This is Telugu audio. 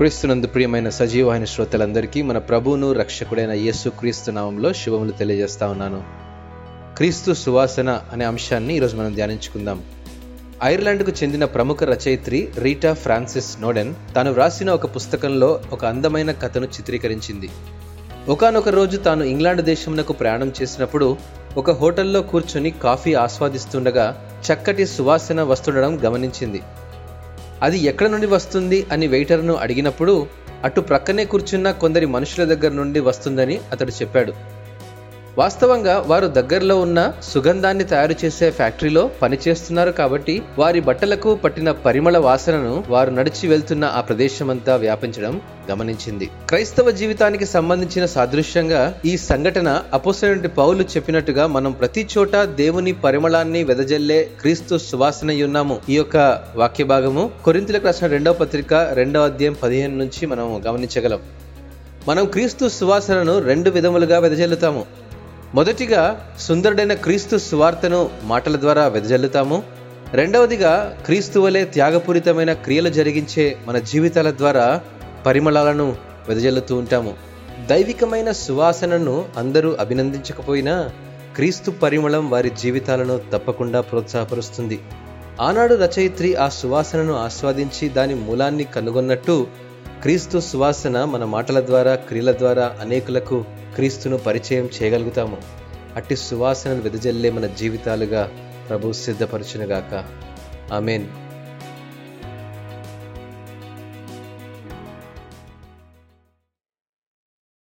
క్రీస్తునందు ప్రియమైన సజీవమైన శ్రోతలందరికీ మన ప్రభువును రక్షకుడైన యేసు క్రీస్తు నామంలో శుభములు తెలియజేస్తా ఉన్నాను. క్రీస్తు సువాసన అనే అంశాన్ని ఈరోజు మనం ధ్యానించుకుందాం. ఐర్లాండ్కు చెందిన ప్రముఖ రచయిత్రి రీటా ఫ్రాన్సిస్ నోడెన్ తాను వ్రాసిన ఒక పుస్తకంలో ఒక అందమైన కథను చిత్రీకరించింది. ఒకానొక రోజు తాను ఇంగ్లాండ్ దేశమునకు ప్రయాణం చేసినప్పుడు ఒక హోటల్లో కూర్చొని కాఫీ ఆస్వాదిస్తుండగా చక్కటి సువాసన వస్తుండడం గమనించింది. అది ఎక్కడ నుండి వస్తుంది అని వెయిటర్ను అడిగినప్పుడు అటు ప్రక్కనే కూర్చున్న కొందరి మనుషుల దగ్గర నుండి వస్తుందని అతడు చెప్పాడు. వాస్తవంగా వారు దగ్గరలో ఉన్న సుగంధాన్ని తయారు చేసే ఫ్యాక్టరీలో పనిచేస్తున్నారు కాబట్టి వారి బట్టలకు పట్టిన పరిమళ వాసనను వారు నడిచి వెళ్తున్న ఆ ప్రదేశమంతా వ్యాపించడం గమనించింది. క్రైస్తవ జీవితానికి సంబంధించిన సాదృశ్యంగా ఈ సంఘటన అపోసైనటి పౌలు చెప్పినట్టుగా మనం ప్రతి చోట దేవుని పరిమళాన్ని వెదజల్లే క్రీస్తు సువాసన ఉన్నాము. ఈ యొక్క వాక్య భాగము కొరింతలకు రాసిన రెండవ పత్రిక రెండవ అధ్యాయం పదిహేను నుంచి మనం గమనించగలం. మనం క్రీస్తు సువాసనను రెండు విధములుగా వెదజల్లుతాము. మొదటిగా సుందరుడైన క్రీస్తు సువార్తను మాటల ద్వారా వెదజల్లుతాము. రెండవదిగా క్రీస్తు వలె త్యాగపూరితమైన క్రియలు జరిగించే మన జీవితాల ద్వారా పరిమళాలను వెదజల్లుతూ ఉంటాము. దైవికమైన సువాసనను అందరూ అభినందించకపోయినా క్రీస్తు పరిమళం వారి జీవితాలను తప్పకుండా ప్రోత్సాహపరుస్తుంది. ఆనాడు రచయిత్రి ఆ సువాసనను ఆస్వాదించి దాని మూలాన్ని కనుగొన్నట్టు క్రీస్తు సువాసన మన మాటల ద్వారా క్రియల ద్వారా అనేకులకు క్రీస్తును పరిచయం చేయగలుగుతాము? అట్టి సువాసనను వెదజల్లే మన జీవితాలుగా ప్రభు సిద్ధపరచునుగాక. ఆమెన్.